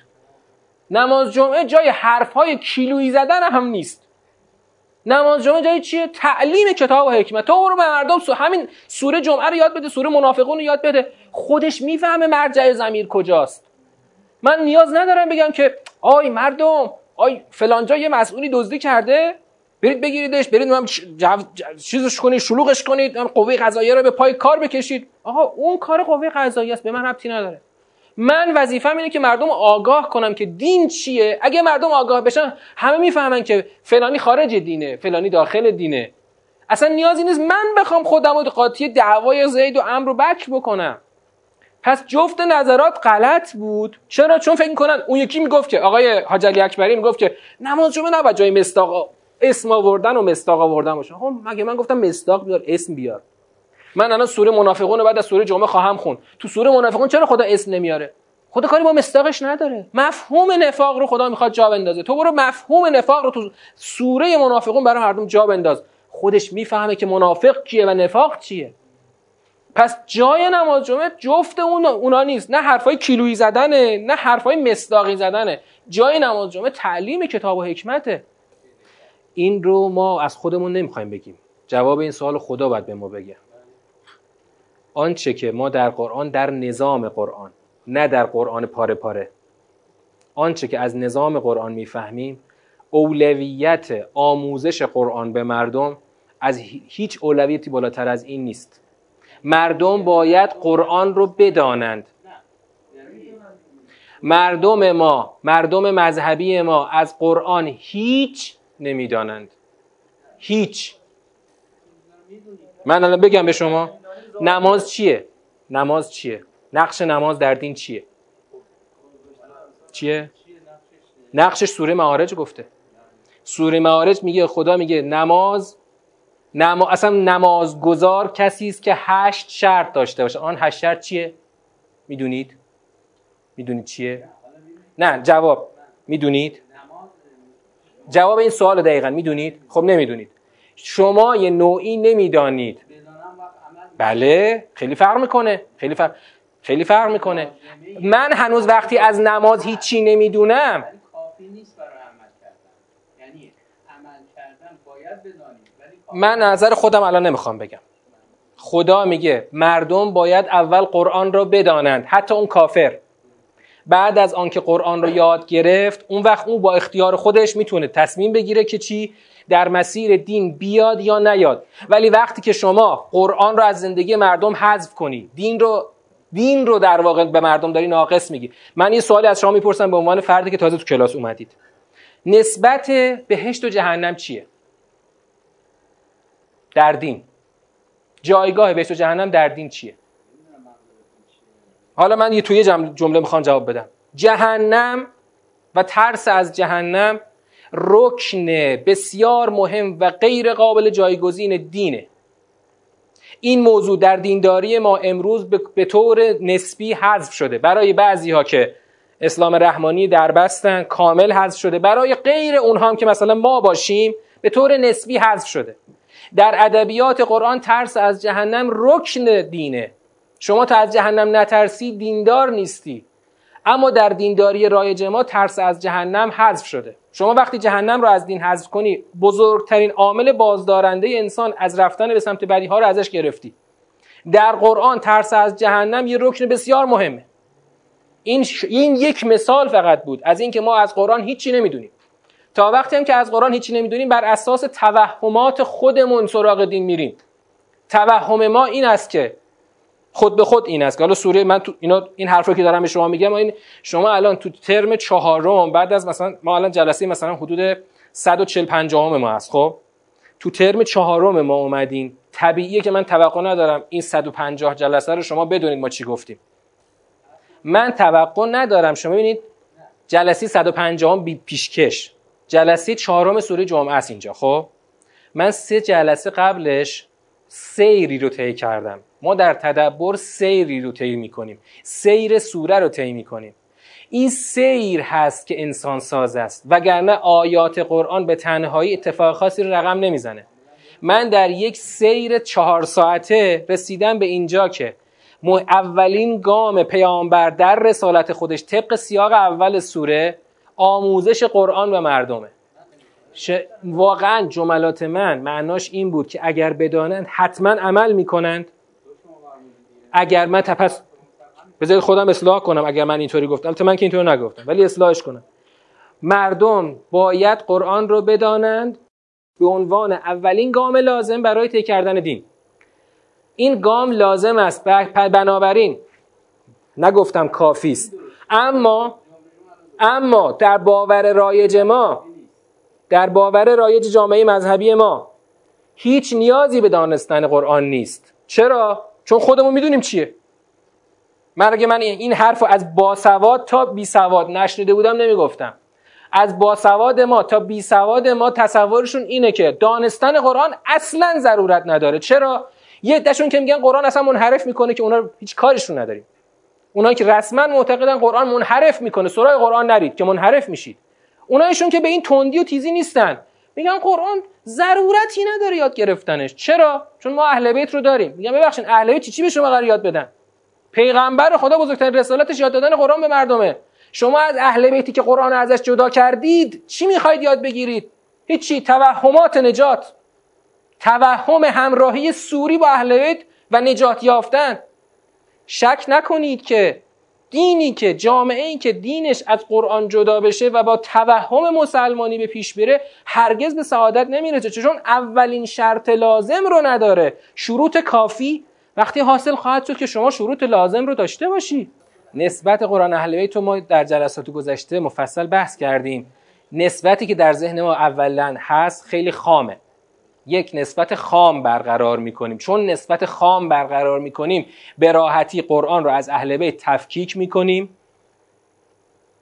نماز جمعه جای حرفهای کیلویی زدن هم نیست. نماز جمعه جای چیه؟ تعلیم کتاب و حکمت. تو برو به مردم سو همین سوره جمعه رو یاد بده سوره منافقون رو یاد بده. خودش می‌فهمه مرجع زمیر کجاست. من نیاز ندارم بگم که آی مردم آی فلانجا یه مسئولی دزدی کرده. برید بگیریدش برید هم چیزش کنید شلوغش کنید قوه قضاییه رو به پای کار بکشید. آقا اون کار قوه قضاییه است به من ربطی نداره. من وظیفم اینه که مردم آگاه کنم که دین چیه. اگه مردم آگاه بشن همه می‌فهمن که فلانی خارج دینه فلانی داخل دینه. اصلا نیازی نیست من بخوام خودم رو قاطی دعوای زید و امر بک بکنم. پس جفت نظرات غلط بود. چرا؟ چون فکر کنن اون یکی می‌گفت که آقای حاج علی اکبری می‌گفت که نماز جمعه نباید جای مستاق اسم آوردن و مستاق آوردن باشه. خب مگه من گفتم مستاق بیار اسم بیار. من الان سوره منافقون رو بعد از سوره جمعه خواهم خون تو سوره منافقون چرا خدا اسم نمیاره؟ خدا کاری با مستاقش نداره. مفهوم نفاق رو خدا می‌خواد جا بندازه. تو برو مفهوم نفاق رو تو سوره منافقون برای مردم جا بنداز. خودش می‌فهمه که منافق کیه و نفاق چیه. پس جای نماز جمعه جفت اون اونا نیست. نه حرفای کیلویی زدنه نه حرفای مصداقی زدنه. جای نماز جمعه تعلیم کتاب و حکمته. این رو ما از خودمون نمی‌خوایم بگیم. جواب این سوال خدا باید به ما بگه. آنچه که ما در قرآن در نظام قرآن نه در قرآن پاره پاره. آنچه که از نظام قرآن می‌فهمیم اولویت آموزش قرآن به مردم از هیچ اولویتی بالاتر از این نیست. مردم باید قرآن رو بدانند. مردم ما مردم مذهبی ما از قرآن هیچ نمی‌دانند. هیچ. من الان بگم به شما نماز چیه؟ نماز چیه؟ نقش نماز در دین چیه؟ چیه؟ نقشش سوره معارج گفته. سوره معارج میگه خدا میگه نماز نما... اصلا نمازگزار کسی است که هشت شرط داشته باشه. آن هشت شرط چیه؟ می‌دونید؟ می‌دونید چیه؟ نه جواب. می‌دونید؟ جواب این سوال دقیقا می‌دونید؟ خب نمی‌دونید. شما یه نوعی نمی‌دانید. بله خیلی فرق می‌کنه. خیلی فرق خیلی فرق می‌کنه. من هنوز وقتی از نماز هیچی نمی‌دونم. من نظر خودم الان نمی‌خوام بگم. خدا میگه مردم باید اول قرآن را بدانند. حتی اون کافر. بعد از آنکه قرآن رو یاد گرفت اون وقت اون با اختیار خودش می‌تونه تصمیم بگیره که چی؟ در مسیر دین بیاد یا نیاد. ولی وقتی که شما قرآن رو از زندگی مردم حذف کنی دین رو دین رو در واقع به مردم داری ناقص میگی. من این سوالی از شما می‌پرسم به عنوان فردی که تازه تو کلاس اومدید. نسبت بهشت و جهنم چیه؟ در دین. جایگاه بهشت و جهنم در دین چیه؟ حالا من یه توی جمله می‌خوام جواب بدم. جهنم و ترس از جهنم رکن بسیار مهم و غیر قابل جایگزین دینه. این موضوع در دینداری ما امروز به طور نسبی حذف شده. برای بعضی ها که اسلام رحمانی در بستن کامل حذف شده. برای غیر اونها هم که مثلا ما باشیم به طور نسبی حذف شده. در ادبیات قرآن ترس از جهنم رکن دینه. شما تا از جهنم نترسی دیندار نیستی. اما در دینداری رایج ما ترس از جهنم حذف شده. شما وقتی جهنم رو از دین حذف کنی بزرگترین عامل بازدارنده انسان از رفتن به سمت بدی ها رو ازش گرفتی. در قرآن ترس از جهنم یه رکن بسیار مهمه. این, این یک مثال فقط بود. از اینکه ما از قرآن هیچی نمی‌دونیم. تا وقتی هم که از قرآن هیچی نمی‌دونیم بر اساس توهمات خودمون سراغ دین میریم. توهم ما این است که خود به خود این است حالا سوره من تو اینا این حرفا که دارم به شما میگم این شما الان تو ترم چهارم بعد از مثلا ما الان جلسه مثلا حدود 140 50 ما هست خب؟ تو ترم چهارم ما اومدین. طبیعیه که من توقع ندارم این 150 جلسه رو شما بدونید ما چی گفتیم. من توقع ندارم. شما ببینید جلسه 150 بی پیشکش. جلسه چهارم سوره جمعه است اینجا خب؟ من سه جلسه قبلش سیری رو طی کردم. ما در تدبر سیری رو طی می‌کنیم. سیر سوره رو طی می‌کنیم. این سیر هست که انسان ساز است. وگرنه آیات قرآن به تنهایی اتفاق خاصی رو رقم نمی‌زنه. من در یک سیر چهار ساعته رسیدم به اینجا که اولین گام پیامبر در رسالت خودش طبق سیاق اول سوره آموزش قرآن و مردمه. واقعا جملات من معناش این بود که اگر بدانند حتما عمل می‌کنند. اگر من تپس بذارید خودم اصلاح کنم اگر من اینطوری گفتم. البته من که اینطوری نگفتم ولی اصلاحش کنم. مردم باید قرآن رو بدانند به عنوان اولین گام لازم برای طی کردن دین. این گام لازم است بنابراین نگفتم کافی است. اما اما در باور رایج ما در باور رایج جامعه مذهبی ما هیچ نیازی به دانستن قرآن نیست. چرا؟ چون خودمون می‌دونیم چیه. من اگه من این حرف از باسواد تا بی سواد نشنیده بودم نمی‌گفتم. از باسواد ما تا بی سواد ما تصورشون اینه که دانستن قرآن اصلا ضرورت نداره. چرا؟ یه دشون که میگن قرآن اصلا منحرف می‌کنه که اونا هیچ کارشون نداریم. اونایی که رسما معتقدن قرآن منحرف می‌کنه. سورای قرآن نرید که منحرف میشید. اونایشون که به این تندی و تیزی نیستن. میگن قرآن ضرورتی نداره یاد گرفتنش. چرا؟ چون ما اهل بیت رو داریم. میگن ببخشید اهل بیت چی چی به شما قرار یاد بدن؟ پیغمبر خدا بزرگترین رسالتش یاد دادن قرآن به مردمه. شما از اهل بیتی که قرآن ازش جدا کردید چی می‌خواید یاد بگیرید؟ هیچی. توهمات نجات. توهم همراهی سوری با اهل بیت و نجات یافتن. شک نکنید که دینی که جامعه ای که دینش از قرآن جدا بشه و با توهم مسلمانی به پیش بره هرگز به سعادت نمی‌رسه. چون اولین شرط لازم رو نداره. شروط کافی. وقتی حاصل خواهد شد که شما شروط لازم رو داشته باشی. نسبت قرآن اهل بیت ما در جلسات گذشته مفصل بحث کردیم. نسبتی که در ذهن ما اولا هست خیلی خامه. یک نسبت خام برقرار می‌کنیم. چون نسبت خام برقرار می‌کنیم به راحتی قرآن رو از اهل بیت تفکیک می‌کنیم.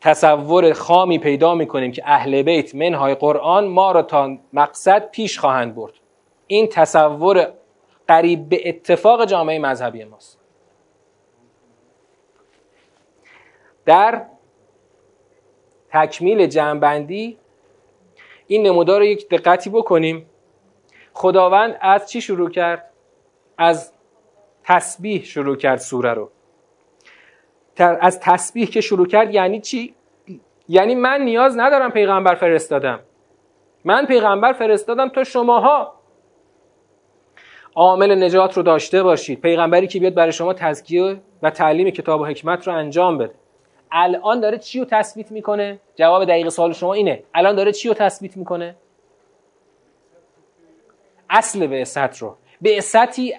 تصور خامی پیدا می‌کنیم که اهل بیت منهای قرآن ما را تا مقصد پیش خواهند برد. این تصور قریب به اتفاق جامعه مذهبی ماست. در تکمیل جمعبندی این نمودار رو یک دقتی بکنیم. خداوند از چی شروع کرد؟ از تسبیح شروع کرد سوره رو. از تسبیح که شروع کرد یعنی چی؟ یعنی من نیاز ندارم پیغمبر فرستادم. من پیغمبر فرستادم تا شماها. عامل نجات رو داشته باشید. پیغمبری که بیاد برای شما تزکیه و تعلیم کتاب و حکمت رو انجام بده. الان داره چی رو تثبیت می‌کنه؟ جواب دقیق سوال شما اینه. الان داره چی رو تثبیت می‌کنه؟ اصل بعثت رو. بعثتی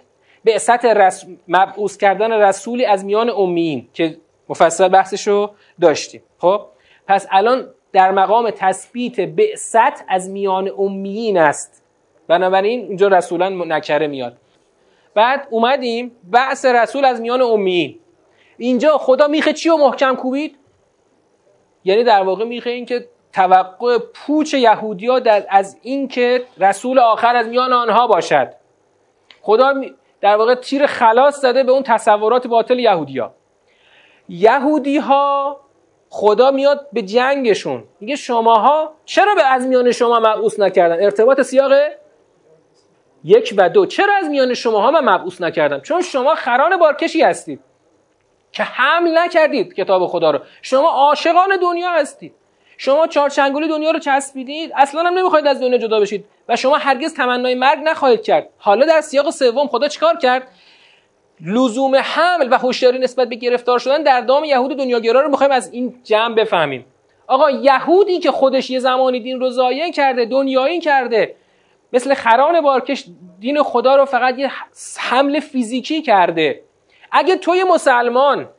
بعثت رس... مبعوث کردن رسولی از میان امیین که مفصل بحثش رو داشتیم. خب؟ پس الان در مقام تثبیت بعثت از میان امیین است. بنابراین اینجا رسولا نکره میاد. بعد اومدیم بعث رسول از میان امیین. اینجا خدا میخه چی رو محکم کوبید؟ یعنی در واقع میخه این که توقع پوچ یهودیا از اینکه رسول آخر از میان آنها باشد. خدا در واقع تیر خلاص زده به اون تصورات باطل یهودیا. یهودی ها خدا میاد به جنگشون. میگه شماها چرا به از میان شما مبعوث نکردن؟ ارتباط سیاق یک و دو. چرا از میان شماها من مبعوث نکردم؟ چون شما خران بارکشی هستید که حمل نکردید کتاب خدا رو. شما عاشقان دنیا هستید. شما چهارچنگولی دنیا رو چسبیدید اصلا هم نمی‌خواید از دنیا جدا بشید و شما هرگز تمنای مرگ نخواهید کرد. حالا در سیاق سوم خدا چیکار کرد؟ لزوم حمل و هوشیاری نسبت به گرفتار شدن در دام یهود دنیاگرا رو می‌خوایم از این جمع بفهمیم. آقا یهودی که خودش یه زمانی دین رو ضایع کرده دنیایی کرده مثل خران بارکش دین خدا رو فقط یه حمل فیزیکی کرده. اگه توی مسلمان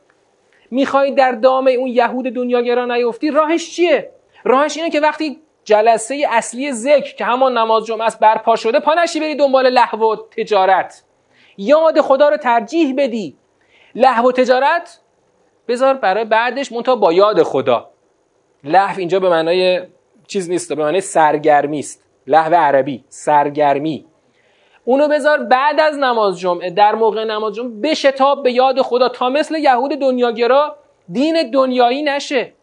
می‌خوای در دام اون یهود دنیاگرا نیفتی راهش چیه؟ راهش اینه که وقتی جلسه اصلی ذکر که همان نماز جمعه است برپا شده پا نشی بری دنبال لحو و تجارت. یاد خدا رو ترجیح بدی. لحو و تجارت بذار برای بعدش منتها با یاد خدا. لحو اینجا به معنای چیز نیست به معنای سرگرمی است. لحو عربی سرگرمی. اونو بذار بعد از نماز جمعه. در موقع نماز جمعه بشتاب به یاد خدا. تا مثل یهود دنیاگرا دین دنیایی نشه.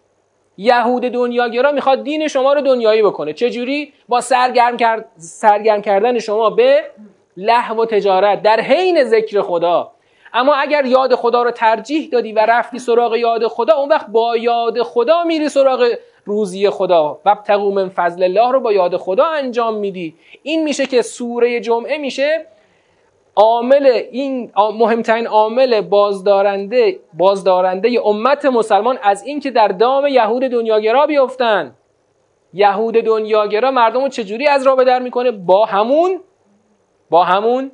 یهود دنیاگرا می‌خواد دین شما رو دنیایی بکنه. چجوری؟ با سرگرم, کرد... سرگرم کردن شما به لحو و تجارت. در حین ذکر خدا. اما اگر یاد خدا رو ترجیح دادی و رفتی سراغ یاد خدا اون وقت با یاد خدا میری سراغ روزی خدا. وابتغوا من فضل الله رو با یاد خدا انجام میدی. این میشه که سوره جمعه میشه عامل این مهمترین عامل بازدارنده بازدارنده امت مسلمان از اینکه در دام یهود دنیاگرا بیفتن یهود دنیاگرا مردم رو چجوری از راه در می‌کنه؟ با همون با همون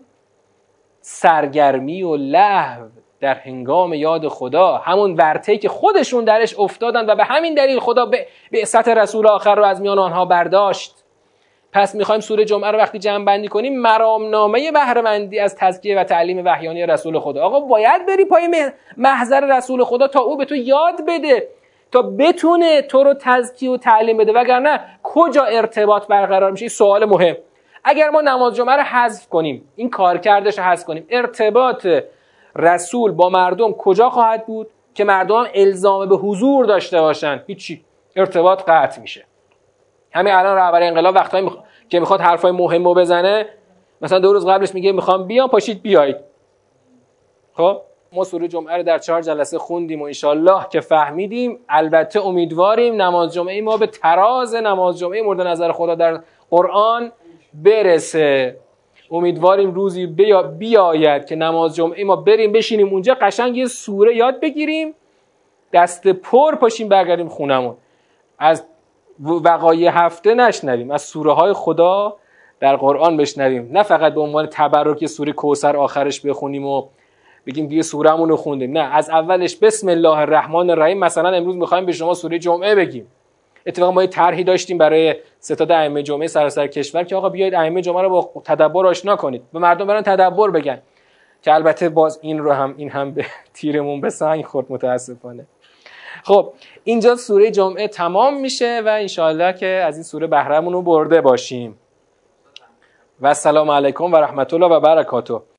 سرگرمی و لحو در هنگام یاد خدا همون ورته که خودشون درش افتادن و به همین دلیل خدا به بعثت رسول آخر رو از میان آنها برداشت. پس می‌خوایم سوره جمعه رو وقتی جمع بندی کنیم مرامنامه بهرهمندی از تزکیه و تعلیم وحیانی رسول خدا. آقا باید بری پای محضر رسول خدا تا او به تو یاد بده تا بتونه تو رو تزکیه و تعلیم بده. وگرنه کجا ارتباط برقرار میشه؟ سوال مهم. اگر ما نماز جمعه رو حذف کنیم این کارکردش رو حذف کنیم ارتباط رسول با مردم کجا خواهد بود که مردم الزام به حضور داشته باشن هیچی. ارتباط قطع میشه. همین الان رهبر انقلاب وقتایی که می‌خواد حرفای مهمو بزنه مثلا دو روز قبلش میگه می‌خوام بیام پاشید بیایید. خب؟ ما سوره جمعه رو در چهار جلسه خوندیم و انشالله که فهمیدیم. البته امیدواریم نماز جمعه ما به تراز نماز جمعه مورد نظر خدا در قرآن برسه. امیدواریم روزی بیا بیاید که نماز جمعه ما بریم بشینیم اونجا قشنگ یه سوره یاد بگیریم دست پر پاشیم برگردیم خونمون. از وقایع هفته نشنویم از سوره های خدا در قرآن بشنویم. نه فقط به عنوان تبرک سوره کوسر آخرش بخونیم و بگیم دیگه سورهمون رو خوندیم. نه از اولش بسم الله الرحمن الرحیم مثلا امروز می‌خوایم به شما سوره جمعه بگیم. اتفاقا ما یه طرحی داشتیم برای ستاد ائمه جمعه سراسر کشور که آقا بیاید ائمه جمعه رو با تدبر آشنا کنید. به مردم برن تدبر بگن. که البته باز این رو هم این هم به تیرمون به سنگ خورد متاسفانه. خب اینجا سوره جمعه تمام میشه و انشاءالله که از این سوره بهرهمون رو برده باشیم. و السلام علیکم و رحمت الله و برکاته.